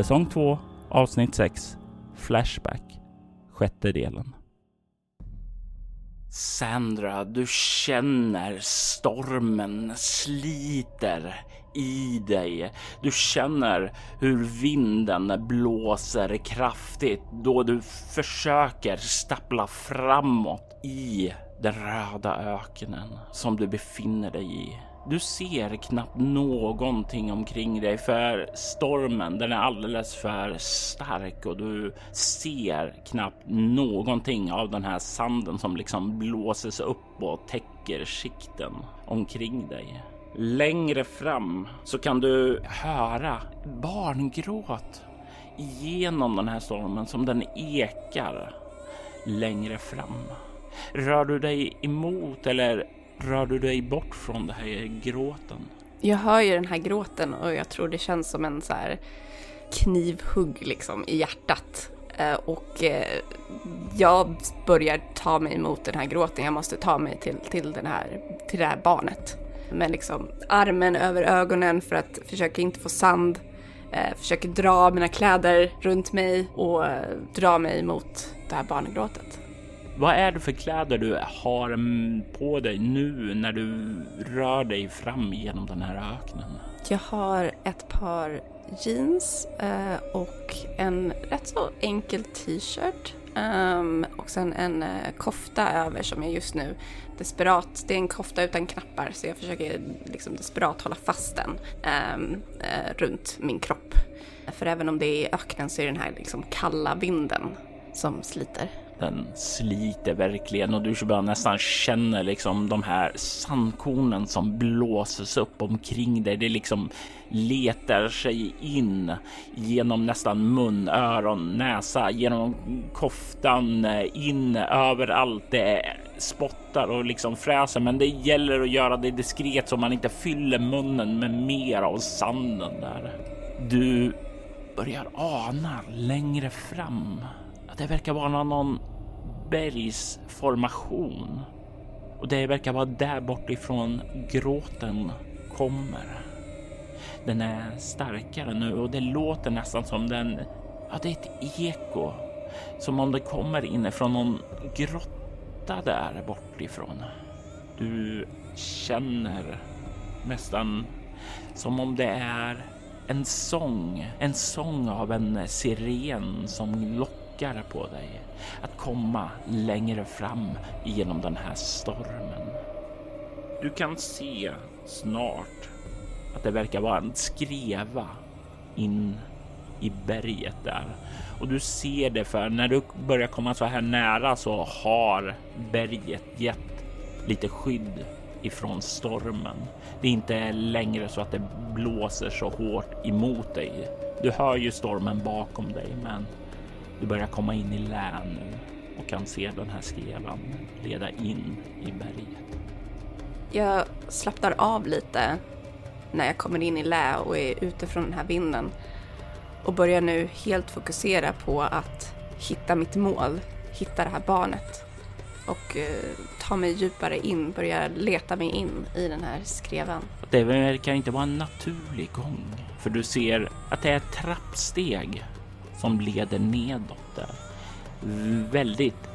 Säsong 2, avsnitt 6, Flashback, sjätte delen. Sandra, du känner stormen sliter i dig. Du känner hur vinden blåser kraftigt då du försöker stappla framåt i den röda öknen som du befinner dig i. Du ser knappt någonting omkring dig för stormen den är alldeles för stark och du ser knappt någonting av den här sanden som liksom blåses upp och täcker skikten omkring dig. Längre fram så kan du höra barngråt genom den här stormen som den ekar längre fram. Rör du dig emot eller rör du dig bort från det här gråten? Jag hör ju den här gråten och jag tror det känns som en så här knivhugg liksom i hjärtat. Eh, och eh, jag börjar ta mig emot den här gråten. Jag måste ta mig till, till, den här, till det här barnet. Med liksom armen över ögonen för att försöka inte få sand. Eh, försöker dra mina kläder runt mig och dra mig mot det här barngråtet. Vad är det för kläder du har på dig nu när du rör dig fram genom den här öknen? Jag har ett par jeans eh, och en rätt så enkel t-shirt um, och sen en uh, kofta över som jag just nu desperat, det är en kofta utan knappar så jag försöker liksom desperat hålla fast den um, uh, runt min kropp. För även om det är öknen så är det den här liksom kalla vinden som sliter. Den sliter verkligen och du börjar nästan känner liksom de här sandkornen som blåses upp omkring dig. Det liksom letar sig in genom nästan mun, öron, näsa, genom koftan, eh, in överallt. Det spottar och liksom fräser, men det gäller att göra det diskret så man inte fyller munnen med mer av sanden där. Du börjar ana längre fram att det verkar vara någon bergsformation och det verkar vara där bortifrån gråten kommer. Den är starkare nu och det låter nästan som den, ja det är ett eko. Som om det kommer inifrån någon grotta där bortifrån. Du känner nästan som om det är en sång, en sång av en siren som lockar på dig att komma längre fram genom den här stormen. Du kan se snart att det verkar vara en skreva in i berget där och du ser det för när du börjar komma så här nära så har berget gett lite skydd ifrån stormen. Det är inte längre så att det blåser så hårt emot dig. Du hör ju stormen bakom dig, men du börjar komma in i län nu och kan se den här skrevan leda in i berget. Jag slappnar av lite när jag kommer in i lä och är ute från den här vinden och börjar nu helt fokusera på att hitta mitt mål, hitta det här barnet och uh, ta mig djupare in, börja leta mig in i den här skrevan. Det verkar inte vara en naturlig gång, för du ser att det är ett trappsteg som leder nedåt där. Väldigt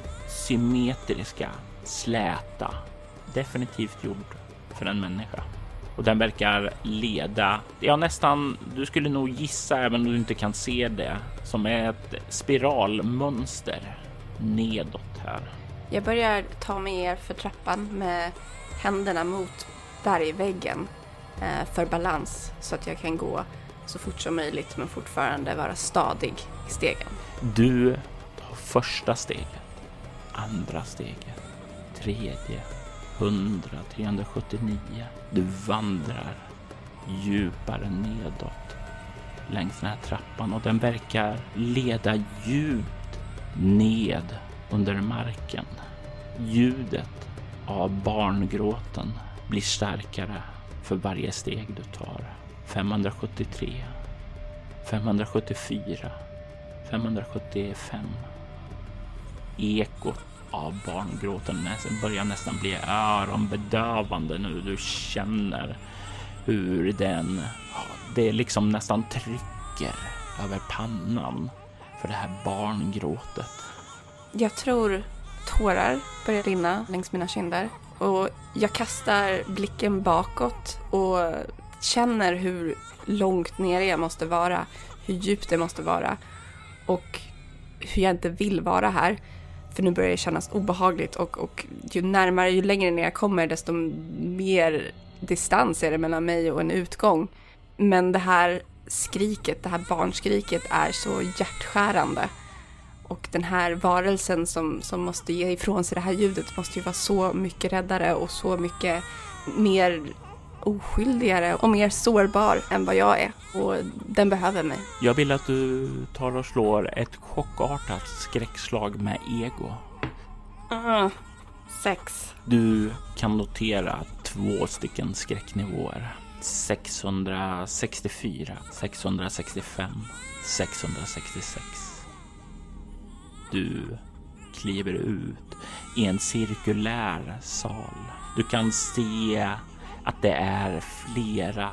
symmetriska, släta, definitivt gjord för en människa. Och den verkar leda, ja nästan, du skulle nog gissa även om du inte kan se det, som är ett spiralmönster nedåt här. Jag börjar ta mig er för trappan med händerna mot bergväggen eh, för balans så att jag kan gå så fort som möjligt men fortfarande vara stadig i stegen. Du tar första steget, andra steget, tredje, 100, 379. Du vandrar djupare nedåt längs den här trappan och den verkar leda djupt ned under marken. Ljudet av barngråten blir starkare för varje steg du tar. 573, 574, 575. Ekot av barngråten börjar nästan bli öronbedövande nu. Du känner hur den, det liksom nästan trycker över pannan för det här barngråtet. Jag tror tårar börjar rinna längs mina kinder och jag kastar blicken bakåt och känner hur långt nere jag måste vara, hur djupt det måste vara och hur jag inte vill vara här. För nu börjar det kännas obehagligt och, och ju närmare, ju längre ner jag kommer desto mer distans är det mellan mig och en utgång. Men det här skriket, det här barnskriket är så hjärtskärande. Och den här varelsen som, som måste ge ifrån sig det här ljudet måste ju vara så mycket räddare och så mycket mer oskyldigare och mer sårbar än vad jag är. Och den behöver mig. Jag vill att du tar och slår ett chockartat skräckslag med ego. Uh, sex. Du kan notera två stycken skräcknivåer. 664, 665, 666. Du kliver ut i en cirkulär sal. Du kan se att det är flera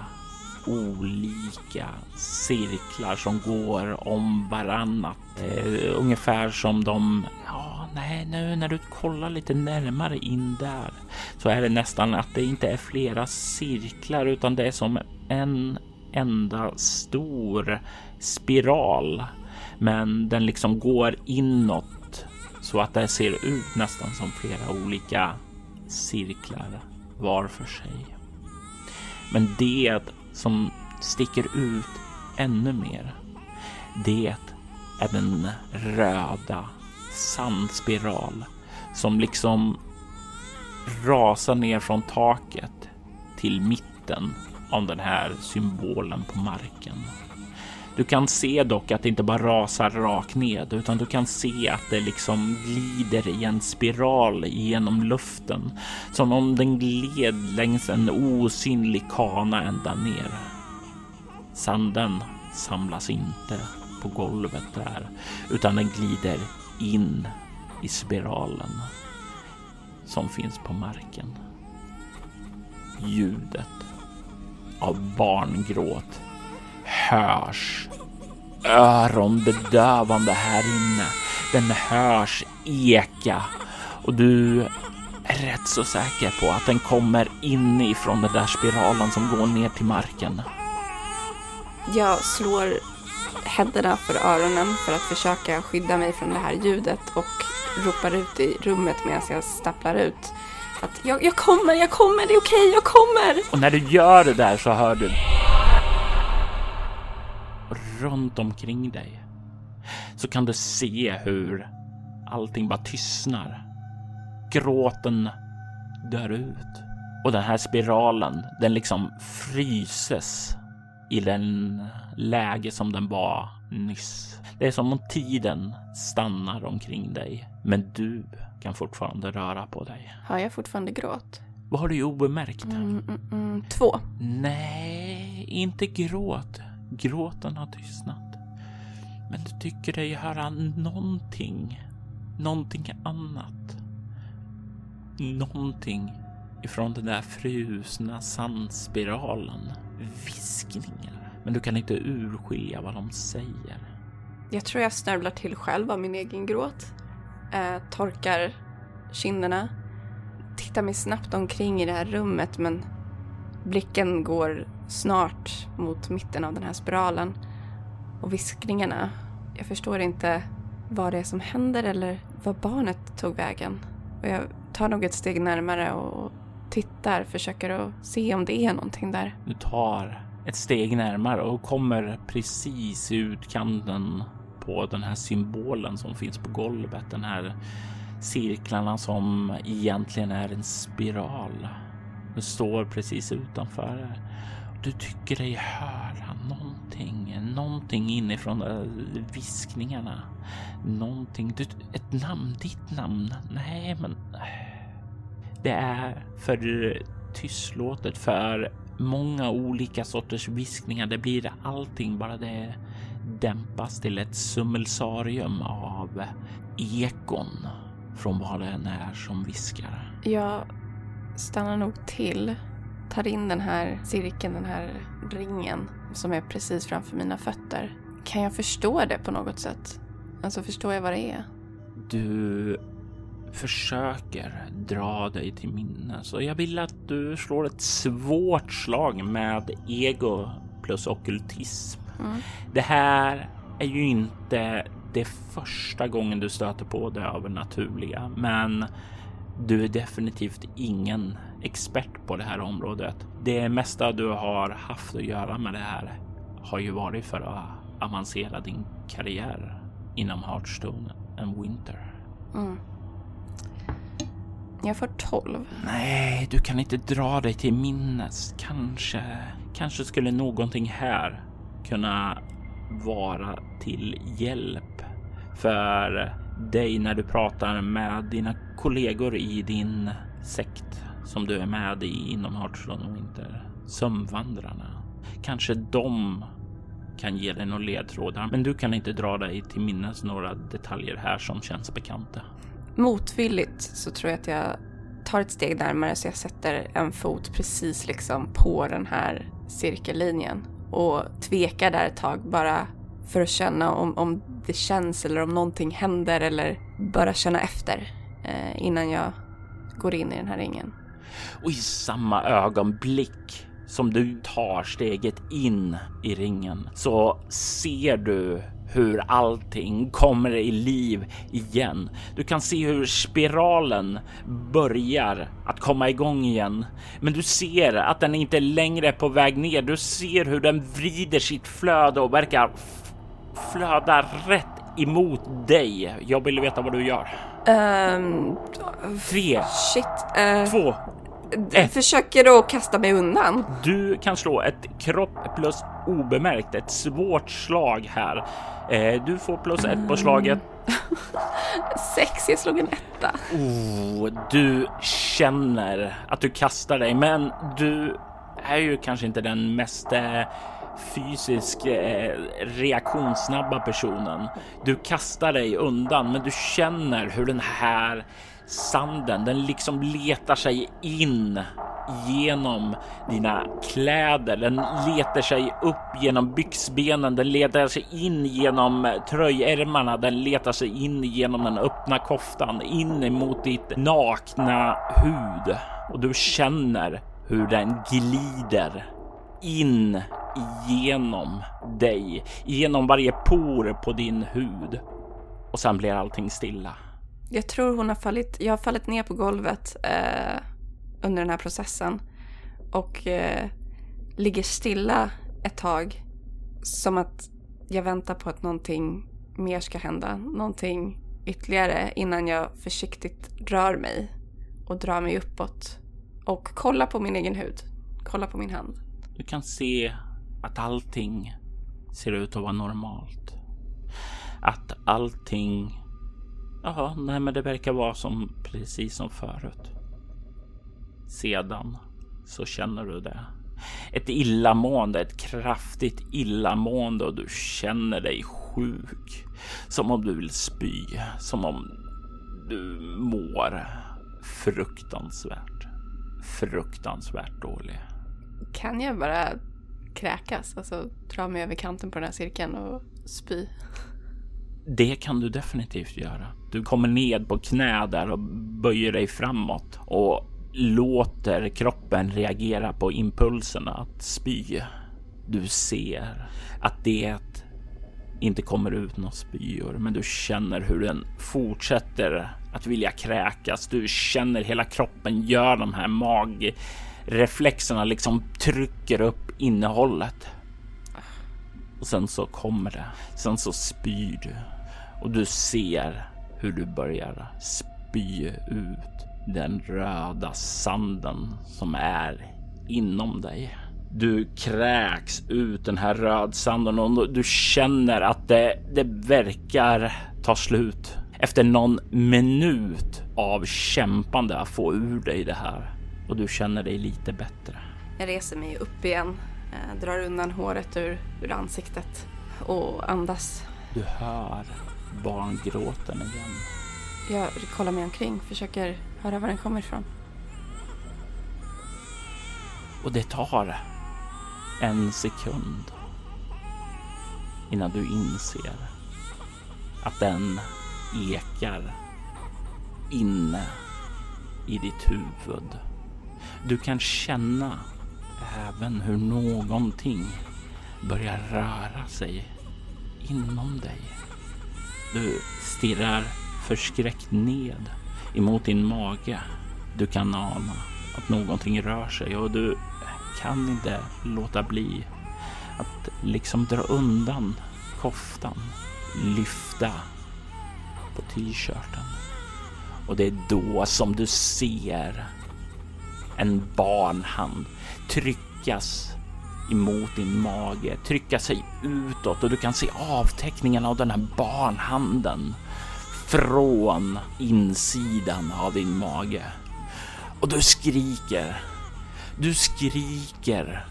olika cirklar som går om varannat. Eh, ungefär som de, ja, nej, nu när du kollar lite närmare in där så är det nästan att det inte är flera cirklar utan det är som en enda stor spiral. Men den liksom går inåt så att det ser ut nästan som flera olika cirklar var för sig. Men det som sticker ut ännu mer, det är den röda sandspiral som liksom rasar ner från taket till mitten av den här symbolen på marken. Du kan se dock att det inte bara rasar rakt ned utan du kan se att det liksom glider i en spiral genom luften. Som om den gled längs en osynlig kana ända ner. Sanden samlas inte på golvet där utan den glider in i spiralen som finns på marken. Ljudet av barngråt hörs öronbedövande här inne. Den hörs eka och du är rätt så säker på att den kommer inifrån den där spiralen som går ner till marken. Jag slår händerna för öronen för att försöka skydda mig från det här ljudet och ropar ut i rummet medan jag stapplar ut. Att jag, jag kommer, jag kommer, det är okej, jag kommer! Och när du gör det där så hör du runt omkring dig så kan du se hur allting bara tystnar. Gråten dör ut och den här spiralen, den liksom fryses i den läge som den var nyss. Det är som om tiden stannar omkring dig, men du kan fortfarande röra på dig. Har jag fortfarande gråt? Vad har du obemärkt? Mm, mm, mm, två. Nej, inte gråt. Gråten har tystnat. Men du tycker dig höra någonting. Någonting annat. Någonting ifrån den där frusna sandspiralen. Viskningar. Men du kan inte urskilja vad de säger. Jag tror jag snörvlar till själv av min egen gråt. Eh, torkar kinderna. Tittar mig snabbt omkring i det här rummet men blicken går snart mot mitten av den här spiralen. Och viskningarna, jag förstår inte vad det är som händer eller var barnet tog vägen. Och jag tar nog ett steg närmare och tittar, försöker att se om det är någonting där. Du tar ett steg närmare och kommer precis i utkanten på den här symbolen som finns på golvet. Den här cirklarna som egentligen är en spiral. Du står precis utanför. Du tycker dig höra någonting, någonting inifrån viskningarna. Någonting, du, ett namn, ditt namn. Nej, men det är för tystlåtet för många olika sorters viskningar. Det blir allting bara det dämpas till ett summelsarium av ekon från vad det än är som viskar. Jag stannar nog till, tar in den här cirkeln, den här ringen som är precis framför mina fötter. Kan jag förstå det på något sätt? Alltså förstår jag vad det är? Du försöker dra dig till minnes och jag vill att du slår ett svårt slag med ego plus okultism. Mm. Det här är ju inte det första gången du stöter på det övernaturliga, men du är definitivt ingen expert på det här området. Det mesta du har haft att göra med det här har ju varit för att avancera din karriär inom Hearthstone and Winter. Mm. Jag får 12. Nej, du kan inte dra dig till minnes. Kanske, kanske skulle någonting här kunna vara till hjälp för dig när du pratar med dina kollegor i din sekt som du är med i inom Hearthstone och Winter. Sömnvandrarna. Kanske de kan ge dig några ledtrådar, men du kan inte dra dig till minnes några detaljer här som känns bekanta. Motvilligt så tror jag att jag tar ett steg närmare så jag sätter en fot precis liksom på den här cirkellinjen och tvekar där ett tag bara för att känna om, om det känns eller om någonting händer eller bara känna efter eh, innan jag går in i den här ringen. Och i samma ögonblick som du tar steget in i ringen så ser du hur allting kommer i liv igen. Du kan se hur spiralen börjar att komma igång igen, men du ser att den inte längre är på väg ner. Du ser hur den vrider sitt flöde och verkar flöda rätt emot dig. Jag vill veta vad du gör. Um, Tre, shit, uh, två, ett. Försöker att kasta mig undan. Du kan slå ett kropp plus obemärkt, ett svårt slag här. Eh, du får plus ett på slaget. Sex, jag slog en etta. Oh, du känner att du kastar dig, men du är ju kanske inte den mest eh, fysisk eh, reaktionssnabba personen. Du kastar dig undan, men du känner hur den här sanden, den liksom letar sig in genom dina kläder. Den letar sig upp genom byxbenen. Den letar sig in genom tröjärmarna. Den letar sig in genom den öppna koftan in emot ditt nakna hud och du känner hur den glider in genom dig, genom varje por på din hud och sen blir allting stilla. Jag tror hon har fallit, jag har fallit ner på golvet eh, under den här processen och eh, ligger stilla ett tag som att jag väntar på att någonting mer ska hända, någonting ytterligare innan jag försiktigt rör mig och drar mig uppåt och kollar på min egen hud, kollar på min hand. Du kan se att allting ser ut att vara normalt. Att allting ja, nej men det verkar vara som precis som förut. Sedan så känner du det. Ett illamående, ett kraftigt illamående och du känner dig sjuk. Som om du vill spy, som om du mår fruktansvärt, fruktansvärt dåligt. Kan jag bara kräkas, alltså dra mig över kanten på den här cirkeln och spy? Det kan du definitivt göra. Du kommer ned på knä där och böjer dig framåt och låter kroppen reagera på impulserna att spy. Du ser att det inte kommer ut några spyor, men du känner hur den fortsätter att vilja kräkas. Du känner hela kroppen gör de här mag... Reflexerna liksom trycker upp innehållet. Och sen så kommer det. Sen så spyr du och du ser hur du börjar spy ut den röda sanden som är inom dig. Du kräks ut den här rödsanden och du känner att det, det verkar ta slut. Efter någon minut av kämpande att få ur dig det här och du känner dig lite bättre. Jag reser mig upp igen, eh, drar undan håret ur, ur ansiktet och andas. Du hör barngråten igen. Jag kollar mig omkring, försöker höra var den kommer ifrån. Och det tar en sekund innan du inser att den ekar inne i ditt huvud. Du kan känna även hur någonting börjar röra sig inom dig. Du stirrar förskräckt ned emot din mage. Du kan ana att någonting rör sig och du kan inte låta bli att liksom dra undan koftan, lyfta på t-shirten. Och det är då som du ser en barnhand tryckas emot din mage, trycka sig utåt och du kan se avteckningen av den här barnhanden från insidan av din mage. Och du skriker. Du skriker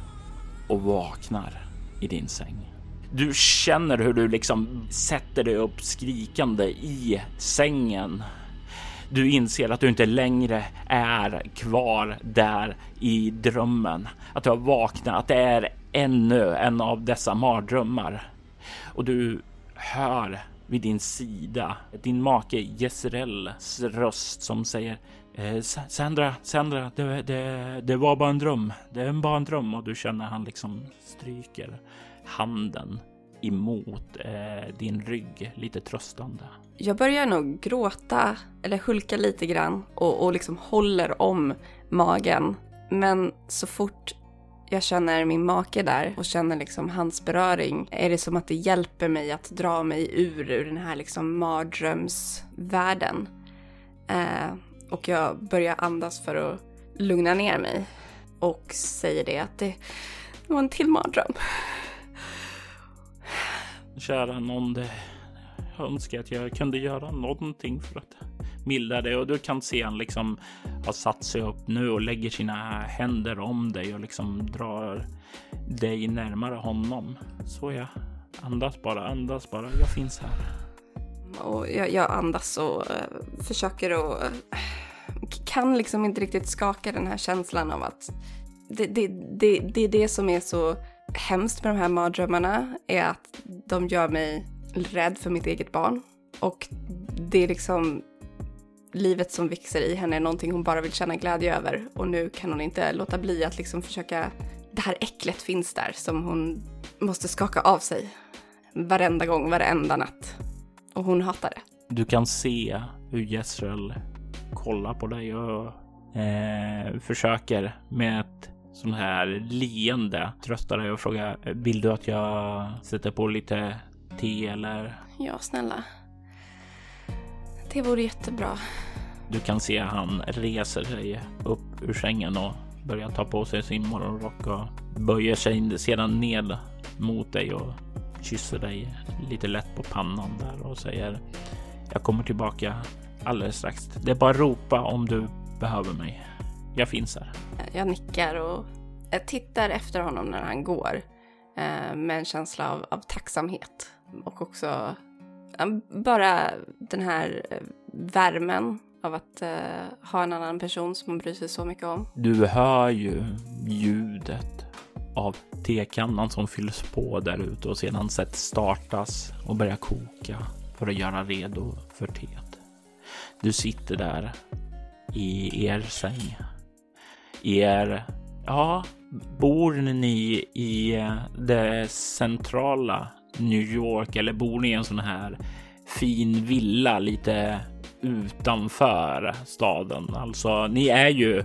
och vaknar i din säng. Du känner hur du liksom sätter dig upp skrikande i sängen. Du inser att du inte längre är kvar där i drömmen. Att du har vaknat, att det är ännu en av dessa mardrömmar. Och du hör vid din sida din make Jezreels röst som säger eh, Sandra, Sandra, det, det, det var bara en dröm. Det är bara en dröm och du känner han liksom stryker handen emot eh, din rygg lite tröstande. Jag börjar nog gråta eller hulka lite grann och, och liksom håller om magen. Men så fort jag känner min make där och känner liksom hans beröring är det som att det hjälper mig att dra mig ur, ur den här liksom mardrömsvärlden. Eh, och jag börjar andas för att lugna ner mig och säger det att det var en till mardröm. Kära någon, det jag önskar att jag kunde göra någonting för att mildra det och du kan se han liksom har satt sig upp nu och lägger sina händer om dig och liksom drar dig närmare honom. Så ja, andas bara, andas bara. Jag finns här. Och jag, jag andas och uh, försöker att uh, eh, kan liksom inte riktigt skaka den här känslan av att det, det, det, det är det som är så hemskt med de här mardrömmarna är att de gör mig rädd för mitt eget barn. Och det är liksom livet som växer i henne är någonting hon bara vill känna glädje över. Och nu kan hon inte låta bli att liksom försöka, det här äcklet finns där som hon måste skaka av sig. Varenda gång, varenda natt. Och hon hatar det. Du kan se hur Jezreel kollar på dig och eh, försöker med ett sån här leende trösta dig och fråga vill du att jag sätter på lite te eller? Ja, snälla. Det vore jättebra. Du kan se han reser sig upp ur sängen och börjar ta på sig sin morgonrock och böjer sig sedan ned mot dig och kysser dig lite lätt på pannan där och säger jag kommer tillbaka alldeles strax. Det är bara ropa om du behöver mig. Jag finns här. Jag nickar och jag tittar efter honom när han går eh, med en känsla av, av tacksamhet och också bara den här eh, värmen av att uh, ha en annan person som man bryr sig så mycket om. Du hör ju ljudet av tekannan som fylls på där ute och sedan sett startas och börja koka för att göra redo för teet. Du sitter där i er säng. Er, ja, bor ni i det centrala New York eller bor ni i en sån här fin villa lite utanför staden. Alltså, ni är ju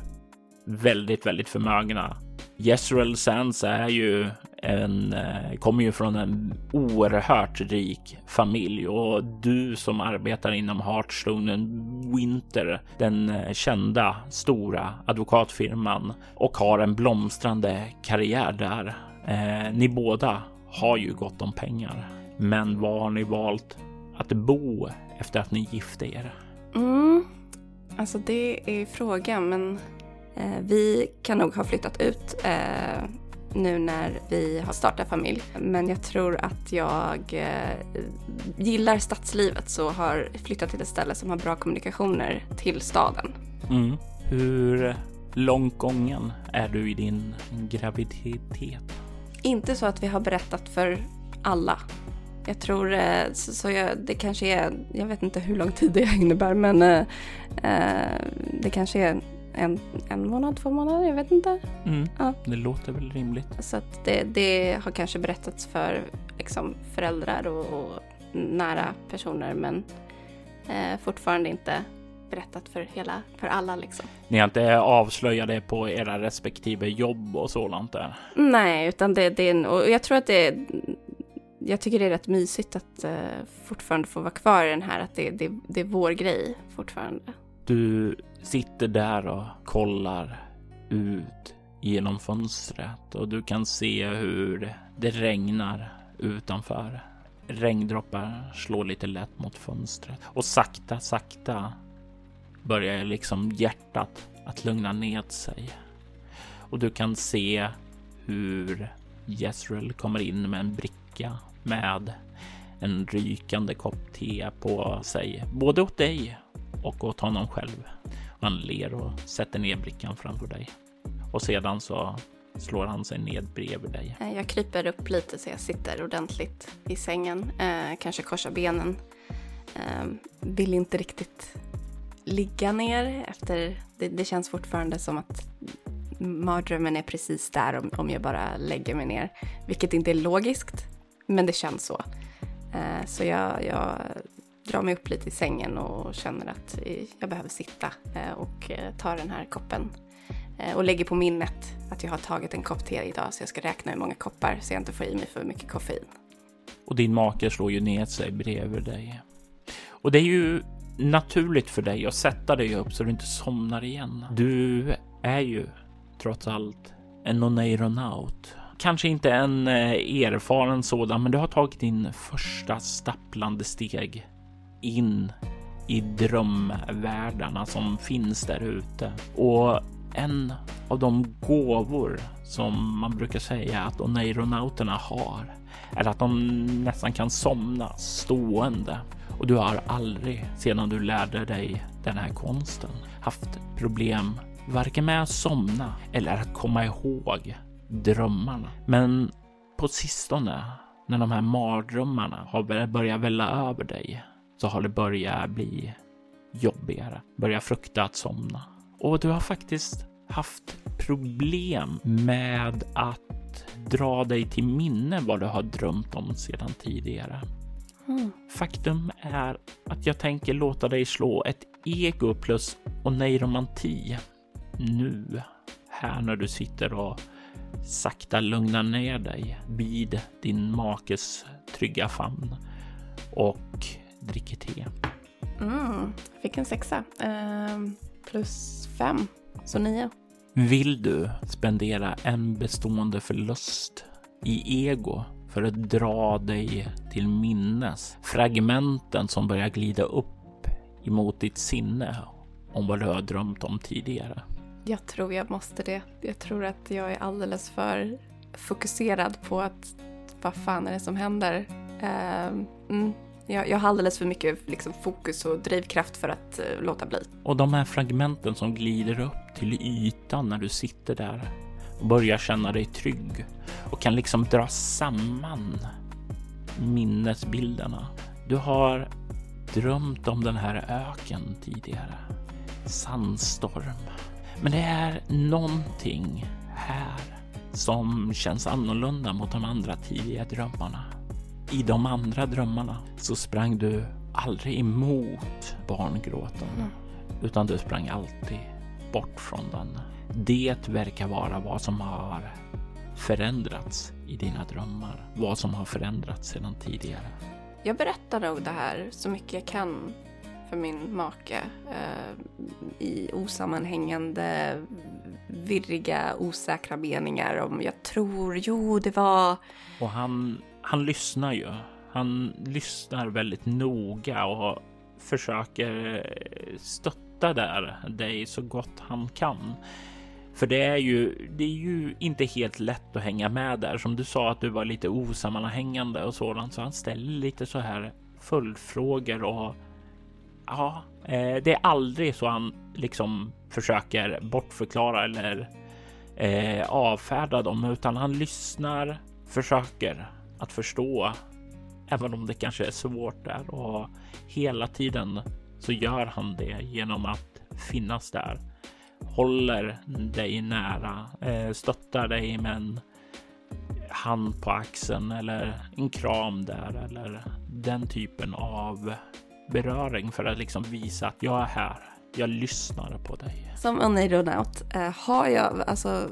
väldigt, väldigt förmögna. Jezreel Sands är ju en, eh, kommer ju från en oerhört rik familj och du som arbetar inom Hartstone Winter, den eh, kända stora advokatfirman och har en blomstrande karriär där. Eh, ni båda har ju gott om pengar, men var har ni valt att bo efter att ni gifte er? Mm, alltså det är frågan, men eh, vi kan nog ha flyttat ut eh, nu när vi har startat familj. Men jag tror att jag eh, gillar stadslivet så har flyttat till ett ställe som har bra kommunikationer till staden. Mm. Hur långt gången är du i din graviditet? Inte så att vi har berättat för alla. Jag tror, eh, så, så jag, det kanske är, jag vet inte hur lång tid det innebär, men eh, eh, det kanske är en, en månad, två månader, jag vet inte. Mm. Ja. Det låter väl rimligt. Så att det, det har kanske berättats för liksom, föräldrar och, och nära personer, men eh, fortfarande inte berättat för hela, för alla liksom. Ni har inte avslöjat det på era respektive jobb och sådant där? Nej, utan det, det är och jag tror att det är, jag tycker det är rätt mysigt att uh, fortfarande få vara kvar i den här, att det, det, det är vår grej fortfarande. Du sitter där och kollar ut genom fönstret och du kan se hur det regnar utanför. Regndroppar slår lite lätt mot fönstret och sakta, sakta börjar liksom hjärtat att lugna ned sig. Och du kan se hur Jezreel kommer in med en bricka med en rykande kopp te på sig, både åt dig och åt honom själv. Han ler och sätter ner brickan framför dig och sedan så slår han sig ned bredvid dig. Eh, jag kryper upp lite så jag sitter ordentligt i sängen, eh, kanske korsar benen. Eh, vill inte riktigt ligga ner efter, det, det känns fortfarande som att mardrömmen är precis där om, om jag bara lägger mig ner. Vilket inte är logiskt, men det känns så. Eh, så jag, jag drar mig upp lite i sängen och känner att eh, jag behöver sitta eh, och eh, ta den här koppen. Och lägger på minnet att jag har tagit en kopp te idag så jag ska räkna hur många koppar så jag inte får i mig för mycket koffein. Och din make slår ju ner sig bredvid dig. Och det är ju naturligt för dig att sätta dig upp så du inte somnar igen. Du är ju trots allt en oneironaut. Kanske inte en erfaren sådan, men du har tagit din första stapplande steg in i drömvärldarna som finns där ute. Och en av de gåvor som man brukar säga att oneironauterna har är att de nästan kan somna stående. Och du har aldrig sedan du lärde dig den här konsten haft problem varken med att somna eller att komma ihåg drömmarna. Men på sistone när de här mardrömmarna har börjat välla över dig så har det börjat bli jobbigare, börjat frukta att somna. Och du har faktiskt haft problem med att dra dig till minne vad du har drömt om sedan tidigare. Mm. Faktum är att jag tänker låta dig slå ett ego plus oneiromanti nu, här när du sitter och sakta lugnar ner dig vid din makes trygga famn och dricker te. Mm, fick en sexa. Ehm, plus fem, så nio. Vill du spendera en bestående förlust i ego för att dra dig till minnes fragmenten som börjar glida upp emot ditt sinne om vad du har drömt om tidigare? Jag tror jag måste det. Jag tror att jag är alldeles för fokuserad på att vad fan är det som händer? Ehm, mm, jag, jag har alldeles för mycket liksom, fokus och drivkraft för att uh, låta bli. Och de här fragmenten som glider upp till ytan när du sitter där och börjar känna dig trygg och kan liksom dra samman minnesbilderna. Du har drömt om den här öken tidigare. Sandstorm. Men det är någonting här som känns annorlunda mot de andra tidiga drömmarna. I de andra drömmarna så sprang du aldrig emot barngråten, mm. utan du sprang alltid bort från den. Det verkar vara vad som har förändrats i dina drömmar, vad som har förändrats sedan tidigare. Jag berättar nog det här så mycket jag kan för min make eh, i osammanhängande, virriga, osäkra meningar om jag tror, jo det var... Och han, han lyssnar ju. Han lyssnar väldigt noga och försöker eh, stötta där dig så gott han kan. För det är ju, det är ju inte helt lätt att hänga med där. Som du sa att du var lite osammanhängande och sådant, så han ställer lite så här följdfrågor och ja, eh, det är aldrig så han liksom försöker bortförklara eller eh, avfärda dem, utan han lyssnar, försöker att förstå, även om det kanske är svårt där och hela tiden så gör han det genom att finnas där, håller dig nära, eh, stöttar dig med en hand på axeln eller en kram där eller den typen av beröring för att liksom visa att jag är här. Jag lyssnar på dig. Som oneironaut eh, har jag, alltså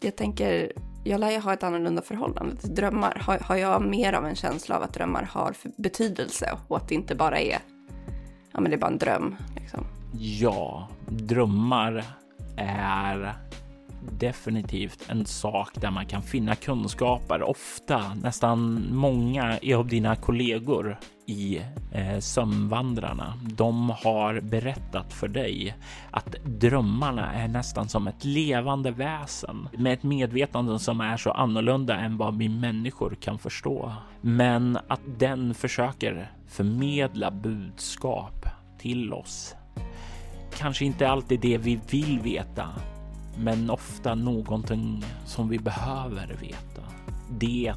jag tänker, jag lär ju ha ett annorlunda förhållande till drömmar. Har, har jag mer av en känsla av att drömmar har betydelse och att det inte bara är, ja men det är bara en dröm. Liksom. Ja, drömmar är definitivt en sak där man kan finna kunskaper. Ofta, nästan många av dina kollegor i eh, Sömnvandrarna. De har berättat för dig att drömmarna är nästan som ett levande väsen med ett medvetande som är så annorlunda än vad vi människor kan förstå. Men att den försöker förmedla budskap till oss. Kanske inte alltid det vi vill veta, men ofta någonting som vi behöver veta. Det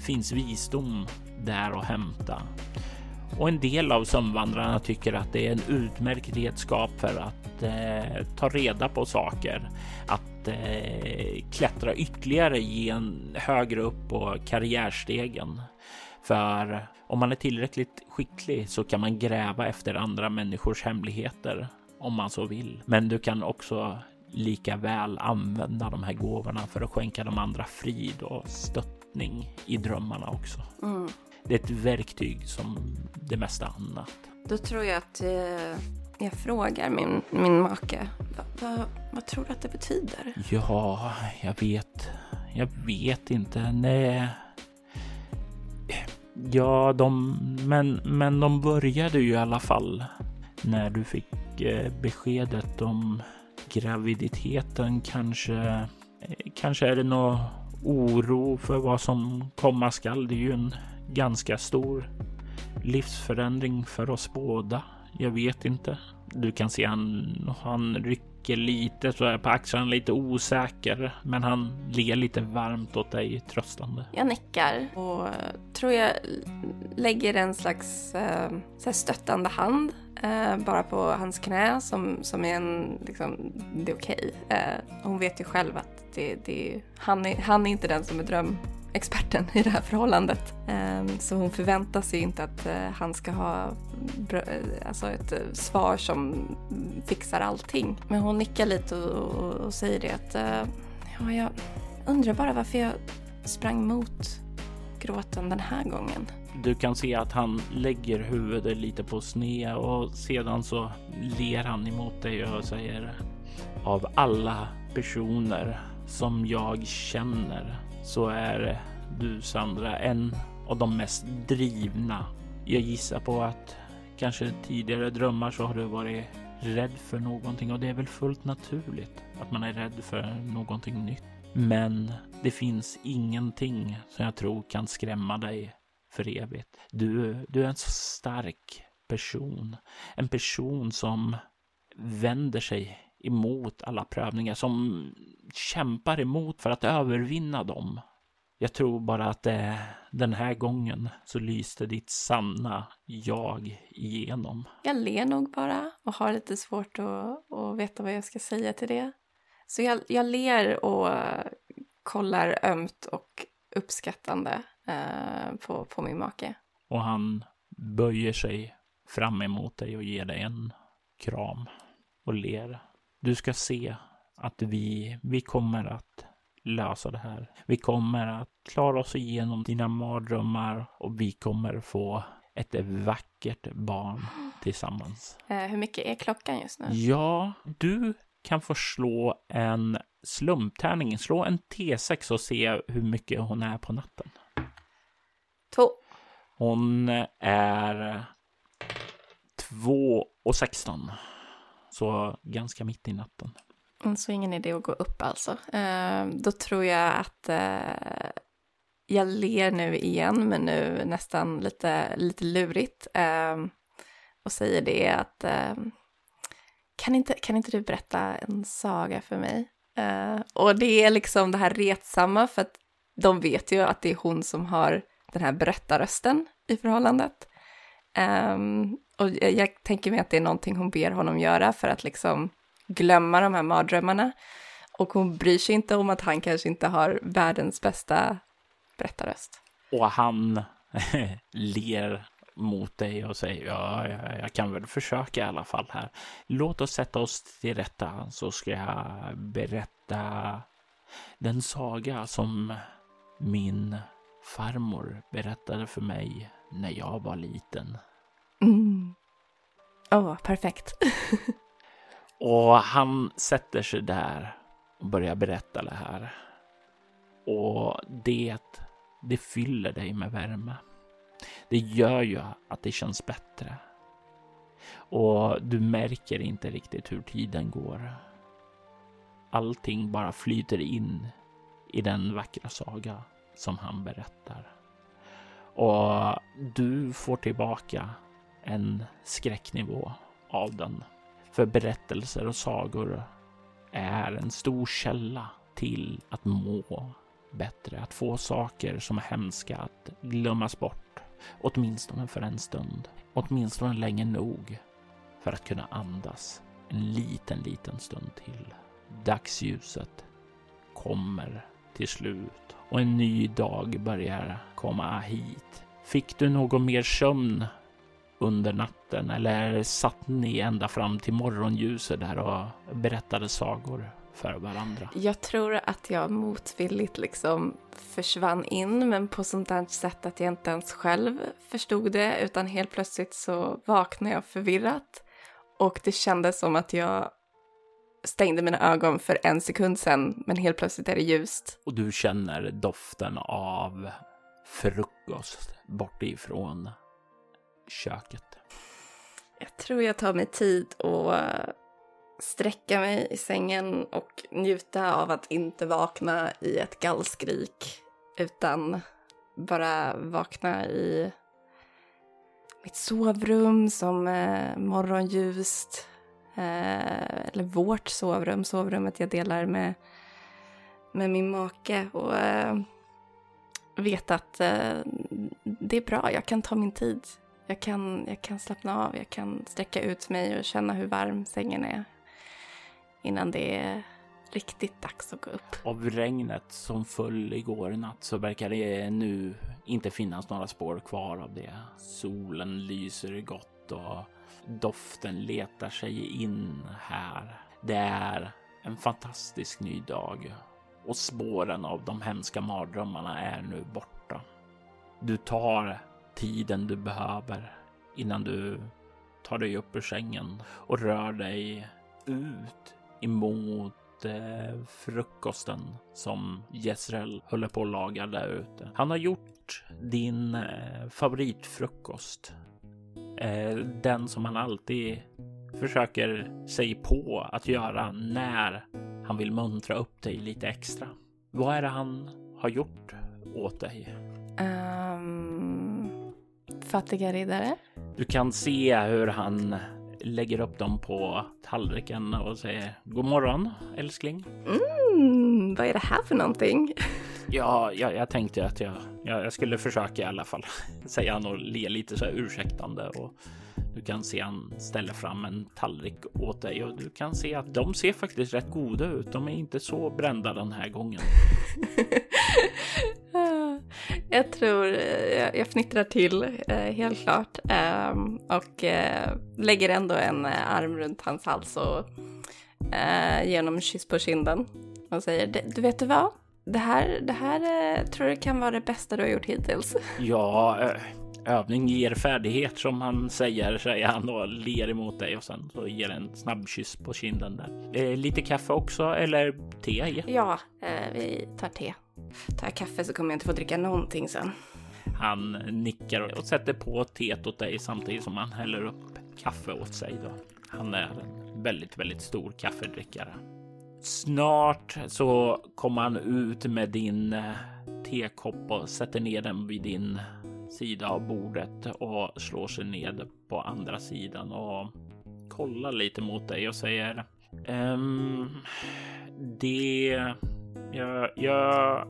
finns visdom där att hämta. Och en del av sömnvandrarna tycker att det är en utmärkt redskap för att eh, ta reda på saker, att eh, klättra ytterligare gen högre upp på karriärstegen. För om man är tillräckligt skicklig så kan man gräva efter andra människors hemligheter om man så vill. Men du kan också lika väl använda de här gåvorna för att skänka de andra frid och stöttning i drömmarna också. Mm. Det är ett verktyg som det mesta annat. Då tror jag att eh, jag frågar min, min make. Va, va, vad tror du att det betyder? Ja, jag vet. Jag vet inte. Nej. Ja, de, men, men de började ju i alla fall när du fick eh, beskedet om graviditeten kanske. Eh, kanske är det någon oro för vad som komma skall. Det är ju en ganska stor livsförändring för oss båda. Jag vet inte. Du kan se han, han rycker lite så här på axlarna, lite osäker, men han ler lite varmt åt dig tröstande. Jag nickar och eh, tror jag lägger en slags äh, stöttande hand Eh, bara på hans knä som, som är en, liksom, det är okej. Okay. Eh, hon vet ju själv att det, det, han, är, han är inte den som är drömexperten i det här förhållandet. Eh, så hon förväntar sig inte att eh, han ska ha eh, alltså ett eh, svar som fixar allting. Men hon nickar lite och säger det att eh, ja, jag undrar bara varför jag sprang mot gråten den här gången. Du kan se att han lägger huvudet lite på sned och sedan så ler han emot dig och säger av alla personer som jag känner så är du Sandra en av de mest drivna. Jag gissar på att kanske tidigare drömmar så har du varit rädd för någonting och det är väl fullt naturligt att man är rädd för någonting nytt. Men det finns ingenting som jag tror kan skrämma dig för evigt. Du, du är en så stark person. En person som vänder sig emot alla prövningar, som kämpar emot för att övervinna dem. Jag tror bara att det, den här gången så lyste ditt sanna jag igenom. Jag ler nog bara och har lite svårt att, att veta vad jag ska säga till det. Så jag, jag ler och kollar ömt och uppskattande eh, på, på min make. Och han böjer sig fram emot dig och ger dig en kram och ler. Du ska se att vi, vi kommer att lösa det här. Vi kommer att klara oss igenom dina mardrömmar och vi kommer få ett vackert barn tillsammans. Eh, hur mycket är klockan just nu? Ja, du kan få slå en slumptärning. Slå en T6 och se hur mycket hon är på natten. Två. Hon är 2 och 16. Så ganska mitt i natten. Så ingen idé att gå upp alltså. Eh, då tror jag att eh, jag ler nu igen, men nu nästan lite, lite lurigt. Eh, och säger det att kan, inte, kan inte du berätta en saga för mig? Uh, och det är liksom det här retsamma för att de vet ju att det är hon som har den här berättarrösten i förhållandet. Um, och jag, jag, tänker mig att det är någonting hon ber honom göra för att liksom glömma de här mardrömmarna. Och hon bryr sig inte om att han kanske inte har världens bästa berättarröst. Och han ler mot dig och säger ja, jag kan väl försöka i alla fall här. Låt oss sätta oss till rätta så ska jag berätta den saga som min farmor berättade för mig när jag var liten. Mm. Åh, oh, perfekt. och han sätter sig där och börjar berätta det här. Och det, det fyller dig med värme. Det gör ju att det känns bättre. Och du märker inte riktigt hur tiden går. Allting bara flyter in i den vackra saga som han berättar. Och du får tillbaka en skräcknivå av den. För berättelser och sagor är en stor källa till att må bättre, att få saker som är hemska att glömmas bort, åtminstone för en stund, åtminstone länge nog för att kunna andas en liten, liten stund till. Dagsljuset kommer till slut och en ny dag börjar komma hit. Fick du någon mer sömn under natten eller satt ni ända fram till morgonljuset där och berättade sagor för varandra? Jag tror att jag motvilligt liksom försvann in, men på sånt där sätt att jag inte ens själv förstod det, utan helt plötsligt så vaknade jag förvirrat och det kändes som att jag stängde mina ögon för en sekund sedan, men helt plötsligt är det ljust. Och du känner doften av frukost bortifrån köket. Jag tror jag tar mig tid och sträcka mig i sängen och njuta av att inte vakna i ett gallskrik utan bara vakna i mitt sovrum som eh, morgonljust Eh, eller vårt sovrum, sovrummet jag delar med, med min make. Och eh, veta att eh, det är bra, jag kan ta min tid. Jag kan, jag kan slappna av, jag kan sträcka ut mig och känna hur varm sängen är innan det är riktigt dags att gå upp. Av regnet som föll igår natt så verkar det nu inte finnas några spår kvar av det. Solen lyser gott och Doften letar sig in här. Det är en fantastisk ny dag och spåren av de hemska mardrömmarna är nu borta. Du tar tiden du behöver innan du tar dig upp ur sängen och rör dig ut emot eh, frukosten som Jezreel håller på att laga där ute. Han har gjort din eh, favoritfrukost eh, den som han alltid försöker sig på att göra när han vill muntra upp dig lite extra. Vad är det han har gjort åt dig? Um, fattiga riddare? Du kan se hur han lägger upp dem på tallriken och säger God morgon älskling. Mm, vad är det här för någonting? Ja, jag, jag tänkte att jag, jag, jag, skulle försöka i alla fall, säger han och ler lite så här ursäktande. Och du kan se han ställer fram en tallrik åt dig och du kan se att de ser faktiskt rätt goda ut. De är inte så brända den här gången. Jag tror, jag, jag fnittrar till helt klart ehm, och lägger ändå en arm runt hans hals och en kyss på kinden och säger, du vet du vad? Det här, det här tror jag kan vara det bästa du har gjort hittills. Ja, övning ger färdighet som han säger, säger han och ler emot dig och sen så ger en snabb kyss på kinden där. Eh, lite kaffe också eller te? Ja, eh, vi tar te. Tar jag kaffe så kommer jag inte få dricka någonting sen. Han nickar och sätter på teet åt dig samtidigt som han häller upp kaffe åt sig. Då. Han är en väldigt, väldigt stor kaffedrickare. Snart så kommer han ut med din eh, tekopp och sätter ner den vid din sida av bordet och slår sig ned på andra sidan och kollar lite mot dig och säger ehm, det jag, jag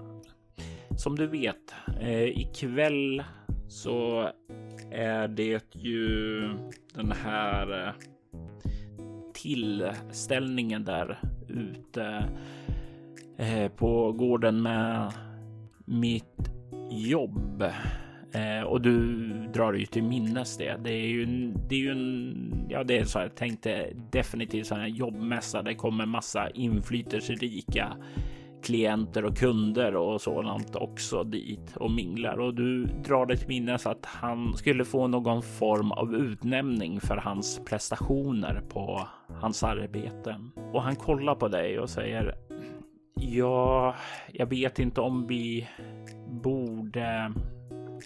som du vet eh, ikväll så är det ju den här eh, tillställningen där ute eh, på gården med mitt jobb eh, och du drar ju till minnes det. Det är ju, det är ju en, ja det är så här, jag tänkte definitivt så här jobbmässa. Det kommer massa inflytelserika klienter och kunder och sådant också dit och minglar och du drar dig till minnes att han skulle få någon form av utnämning för hans prestationer på hans arbete. Och han kollar på dig och säger Ja, jag vet inte om vi borde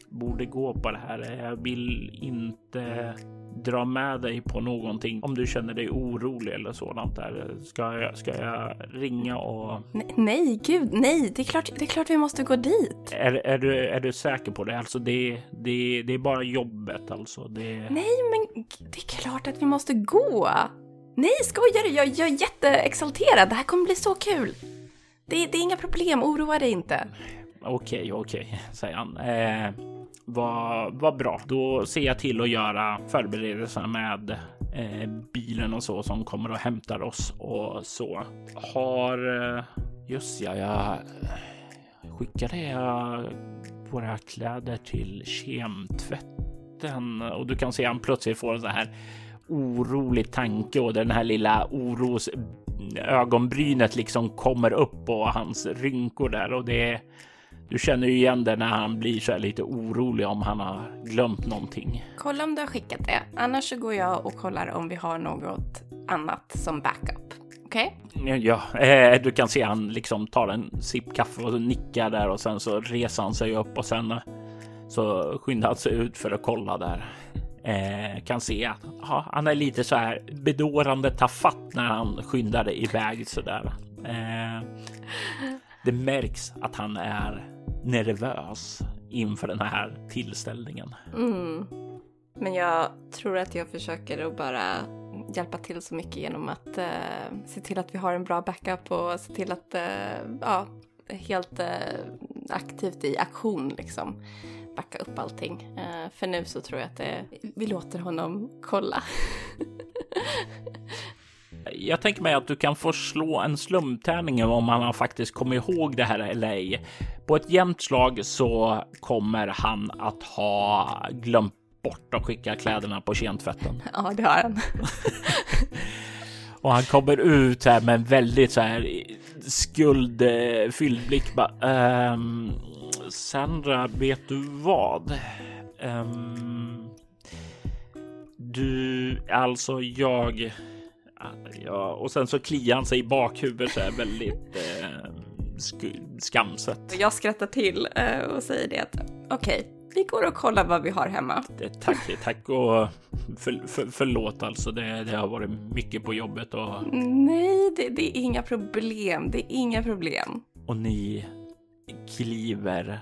borde gå på det här. Jag vill inte dra med dig på någonting om du känner dig orolig eller sådant där. Ska jag, ska jag ringa och... Nej, nej, gud, nej, det är klart, det är klart vi måste gå dit. Är, är, du, är du säker på det? Alltså det, det, det är bara jobbet alltså. Det... Nej, men det är klart att vi måste gå. Nej, skojar du? Jag, jag är jätteexalterad. Det här kommer bli så kul. Det, det är inga problem, oroa dig inte. Okej, okej, säger han. Eh, vad, vad bra. Då ser jag till att göra förberedelserna med eh, bilen och så som kommer och hämtar oss och så. Har eh, just ja, jag skickade jag våra kläder till kemtvätten och du kan se han plötsligt får en så här orolig tanke och den här lilla oros ögonbrynet liksom kommer upp och hans rynkor där och det du känner ju igen det när han blir så här lite orolig om han har glömt någonting. Kolla om du har skickat det. Annars så går jag och kollar om vi har något annat som backup. Okej? Okay? Ja, eh, du kan se han liksom tar en sipp kaffe och nickar där och sen så reser han sig upp och sen så skyndar han sig ut för att kolla där. Eh, kan se att ja, han är lite så här bedårande tafatt när han skyndar iväg så där. Eh, det märks att han är nervös inför den här tillställningen. Mm. Men jag tror att jag försöker att bara hjälpa till så mycket genom att eh, se till att vi har en bra backup och se till att, eh, ja, helt eh, aktivt i aktion liksom backa upp allting. Eh, för nu så tror jag att det, vi låter honom kolla. Jag tänker mig att du kan få slå en slumtärning om han har faktiskt kommit ihåg det här eller ej. På ett jämnt slag så kommer han att ha glömt bort att skicka kläderna på kentvätten. Ja, det har han. Och han kommer ut här med en väldigt så här skuldfylld blick. Bara, ehm, Sandra, vet du vad? Um, du, alltså jag Ja, och sen så kliar han sig i bakhuvudet så här väldigt eh, sk skamset. Jag skrattar till eh, och säger det att okej, okay, vi går och kollar vad vi har hemma. Det, tack, tack och för, för, förlåt alltså. Det, det, har varit mycket på jobbet och. Nej, det, det är inga problem. Det är inga problem. Och ni kliver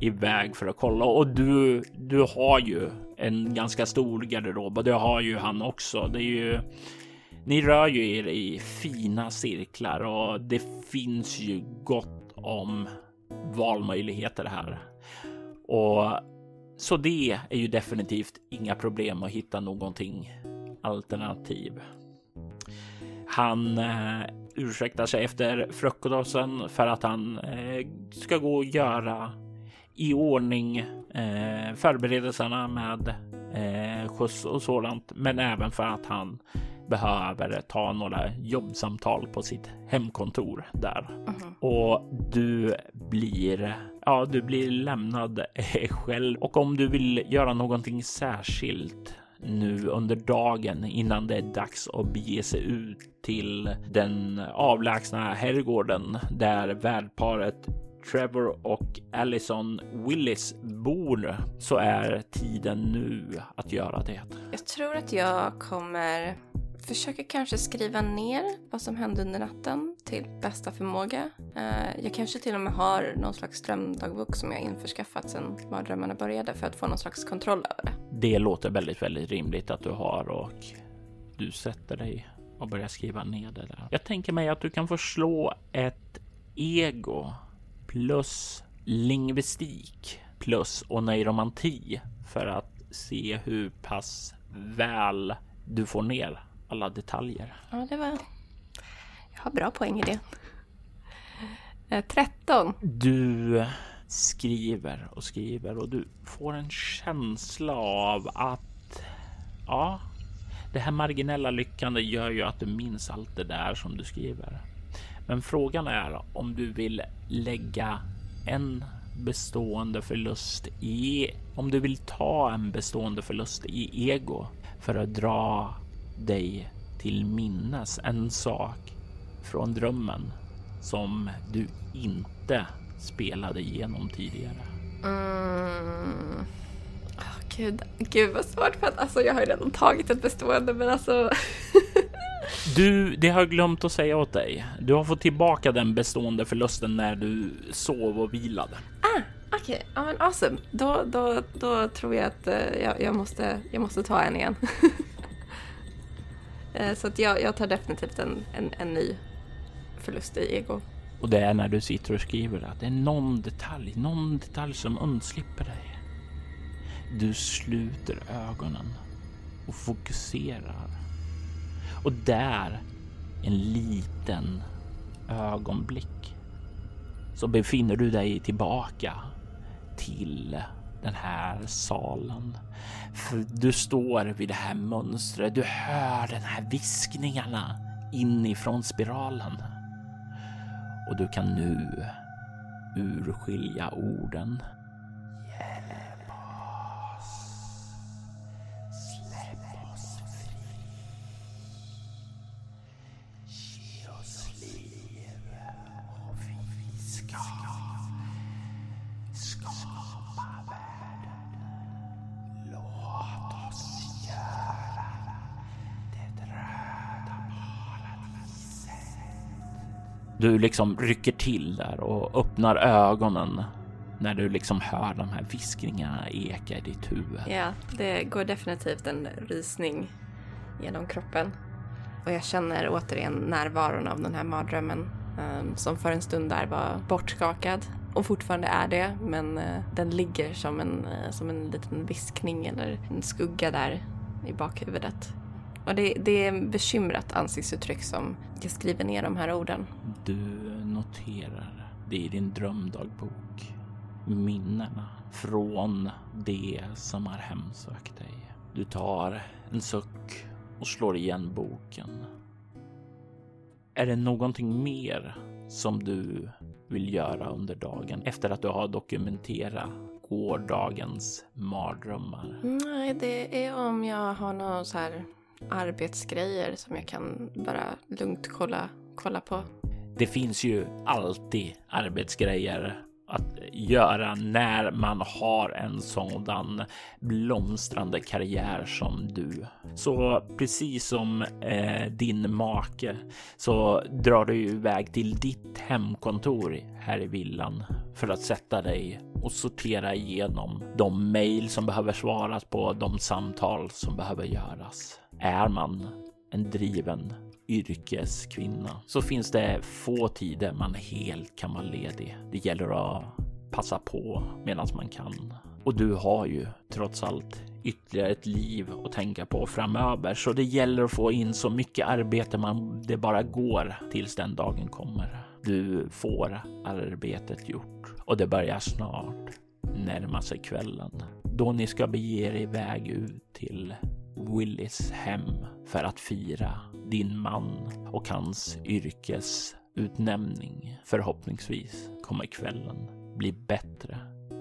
iväg för att kolla och du, du har ju en ganska stor garderob och det har ju han också. Det är ju ni rör ju er i fina cirklar och det finns ju gott om valmöjligheter här. Och så det är ju definitivt inga problem att hitta någonting alternativ. Han eh, ursäktar sig efter frukosten för att han eh, ska gå och göra i ordning eh, förberedelserna med eh, skjuts och sådant, men även för att han behöver ta några jobbsamtal på sitt hemkontor där. Mm. Och du blir, ja, du blir lämnad själv. Och om du vill göra någonting särskilt nu under dagen innan det är dags att bege sig ut till den avlägsna herrgården där värdparet Trevor och Allison Willis bor så är tiden nu att göra det. Jag tror att jag kommer Försöker kanske skriva ner vad som hände under natten till bästa förmåga. Eh, jag kanske till och med har någon slags drömdagbok som jag införskaffat sedan mardrömmarna började för att få någon slags kontroll över det. Det låter väldigt, väldigt rimligt att du har och du sätter dig och börjar skriva ner det där. Jag tänker mig att du kan få slå ett ego plus lingvistik plus oneiromanti för att se hur pass väl du får ner alla detaljer. Ja, det var... Jag har bra poäng i det. 13. Eh, du skriver och skriver och du får en känsla av att ja, det här marginella lyckande gör ju att du minns allt det där som du skriver. Men frågan är om du vill lägga en bestående förlust i, om du vill ta en bestående förlust i ego för att dra dig till minnes en sak från drömmen som du inte spelade igenom tidigare. Mm. Oh, gud, gud vad svårt för att alltså jag har ju redan tagit ett bestående men alltså Du, det har jag glömt att säga åt dig. Du har fått tillbaka den bestående förlusten när du sov och vilade. Ah, okej. Okay. Ja, men awesome. Då, då, då tror jag att uh, jag, jag, måste, jag måste ta en igen. Eh, så att jag, jag tar definitivt en, en, en ny förlust i ego. Och det är när du sitter och skriver att det är någon detalj, någon detalj som undslipper dig. Du sluter ögonen och fokuserar och där, en liten ögonblick, så befinner du dig tillbaka till den här salen. För du står vid det här mönstret. Du hör den här viskningarna inifrån spiralen. Och du kan nu urskilja orden Du liksom rycker till där och öppnar ögonen när du liksom hör de här viskningarna eka i ditt huvud. Ja, det går definitivt en rysning genom kroppen. Och jag känner återigen närvaron av den här mardrömmen um, som för en stund där var bortskakad och fortfarande är det, men uh, den ligger som en, uh, som en liten viskning eller en skugga där i bakhuvudet. Och det, det är bekymrat ansiktsuttryck som jag skriver ner de här orden. Du noterar det i din drömdagbok. Minnena från det som har hemsökt dig. Du tar en suck och slår igen boken. Är det någonting mer som du vill göra under dagen efter att du har dokumenterat gårdagens mardrömmar? Nej, det är om jag har någon så här arbetsgrejer som jag kan bara lugnt kolla, kolla på. Det finns ju alltid arbetsgrejer att göra när man har en sådan blomstrande karriär som du. Så precis som eh, din make så drar du iväg till ditt hemkontor här i villan för att sätta dig och sortera igenom de mejl som behöver svaras på, de samtal som behöver göras. Är man en driven yrkeskvinna så finns det få tider man helt kan vara ledig. Det gäller att passa på medan man kan. Och du har ju trots allt ytterligare ett liv att tänka på framöver, så det gäller att få in så mycket arbete man det bara går tills den dagen kommer. Du får arbetet gjort och det börjar snart närma sig kvällen då ni ska bege er iväg ut till Willys hem för att fira din man och hans yrkesutnämning. Förhoppningsvis kommer kvällen bli bättre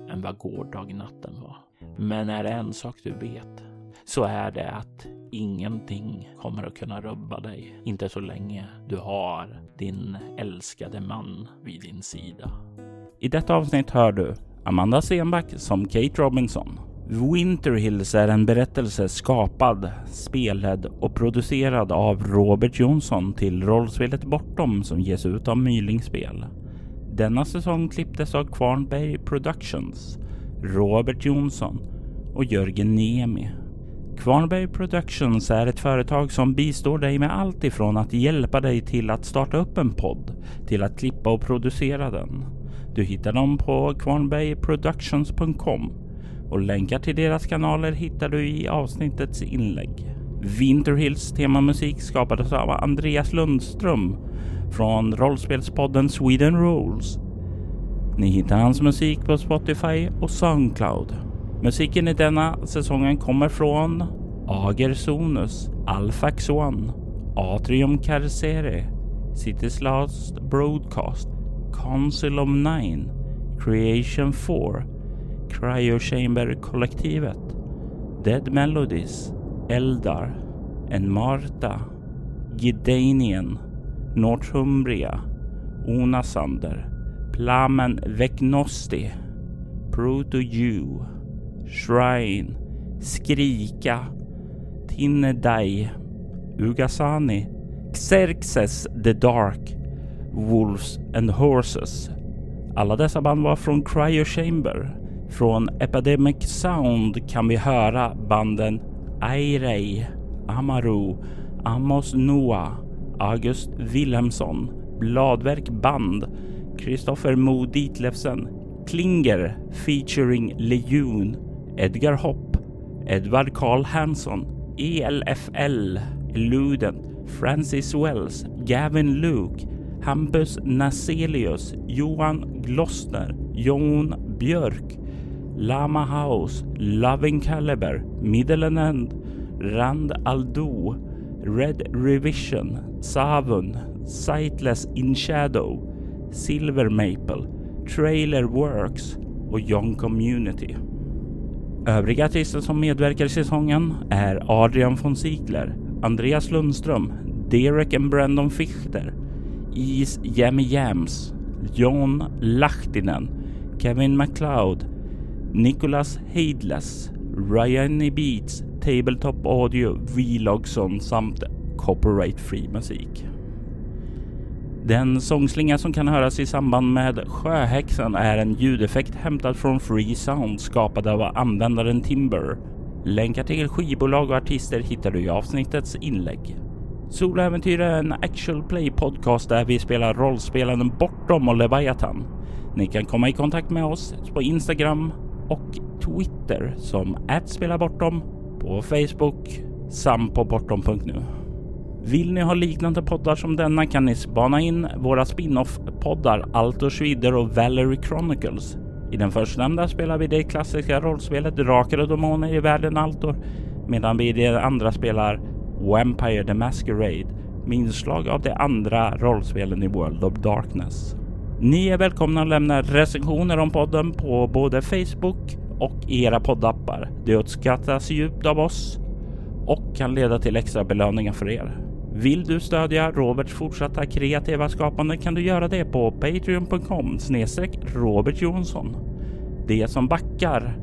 än vad gårdagen natten var. Men är det en sak du vet så är det att ingenting kommer att kunna rubba dig. Inte så länge du har din älskade man vid din sida. I detta avsnitt hör du Amanda Stenback som Kate Robinson. Winter Hills är en berättelse skapad, spelad och producerad av Robert Jonsson till rollspelet Bortom som ges ut av Mylingspel. Denna säsong klipptes av Kvarnberg Productions, Robert Jonsson och Jörgen Niemi. Kvarnberg Productions är ett företag som bistår dig med allt ifrån att hjälpa dig till att starta upp en podd till att klippa och producera den. Du hittar dem på kvarnbergproductions.com och länkar till deras kanaler hittar du i avsnittets inlägg. Winterhills temamusik skapades av Andreas Lundström från rollspelspodden Sweden Rules. Ni hittar hans musik på Spotify och Soundcloud. Musiken i denna säsongen kommer från Ager Sonus, Alfax One, Atrium Carcere, Cities Last Broadcast, Council of Nine, Creation 4, Cryo Chamber-kollektivet, Dead Melodies, Eldar, En Marta, Gidanian, Northumbria, Onasander, Plamen Vecnosti, Proto-U, Shrine, Skrika, Tinnedai, Ugasani, Xerxes the Dark, Wolves and Horses. Alla dessa band var från Cryo Chamber. Från Epidemic Sound kan vi höra banden Airei, Amaru, Amos Noah, August Wilhelmsson, Bladverk Band, Kristoffer Mo Ditlevsen, Klinger featuring Lejon, Edgar Hopp, Edvard Karl Hansson, ELFL, Luden, Francis Wells, Gavin Luke, Hampus Naselius, Johan Glossner, Jon Björk, Lama House, Loving Caliber, Middle End, Rand Aldo, Red Revision, Savun, Sightless In Shadow, Silver Maple, Trailer Works och Young Community. Övriga artister som medverkar i säsongen är Adrian von Ziegler, Andreas Lundström, Derek and Brandon Fichter, Is Jammy Jams, John Lahtinen, Kevin McLeod, Nicholas Heidless, Ryan Beats, Tabletop Audio, Vlogson samt Copyright Free musik. Den sångslinga som kan höras i samband med Sjöhäxan är en ljudeffekt hämtad från Free Sound skapad av användaren Timber. Länkar till skivbolag och artister hittar du i avsnittets inlägg. Soloäventyr är en actual play podcast där vi spelar rollspelaren Bortom och Leviathan. Ni kan komma i kontakt med oss på Instagram och Twitter som @spelabortom på Facebook samt på bortom.nu. Vill ni ha liknande poddar som denna kan ni spana in våra spin-off-poddar Altor Schwider och Valerie Chronicles. I den förstnämnda spelar vi det klassiska rollspelet Drakar och Demoner i världen Altor medan vi i det andra spelar Vampire the Masquerade med inslag av de andra rollspelen i World of Darkness. Ni är välkomna att lämna recensioner om podden på både Facebook och era poddappar. Det uppskattas djupt av oss och kan leda till extra belöningar för er. Vill du stödja Roberts fortsatta kreativa skapande kan du göra det på patreon.com snedstreck Robert Jonsson. De som backar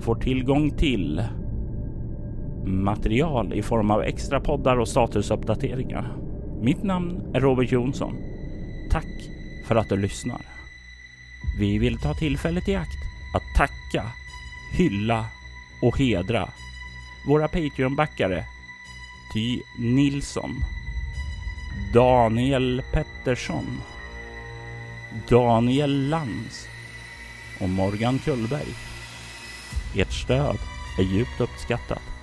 får tillgång till material i form av extra poddar och statusuppdateringar. Mitt namn är Robert Jonsson. Tack för att du lyssnar. Vi vill ta tillfället i akt att tacka, hylla och hedra våra Patreon-backare Ty Nilsson, Daniel Pettersson, Daniel Lantz och Morgan Kullberg. Ert stöd är djupt uppskattat.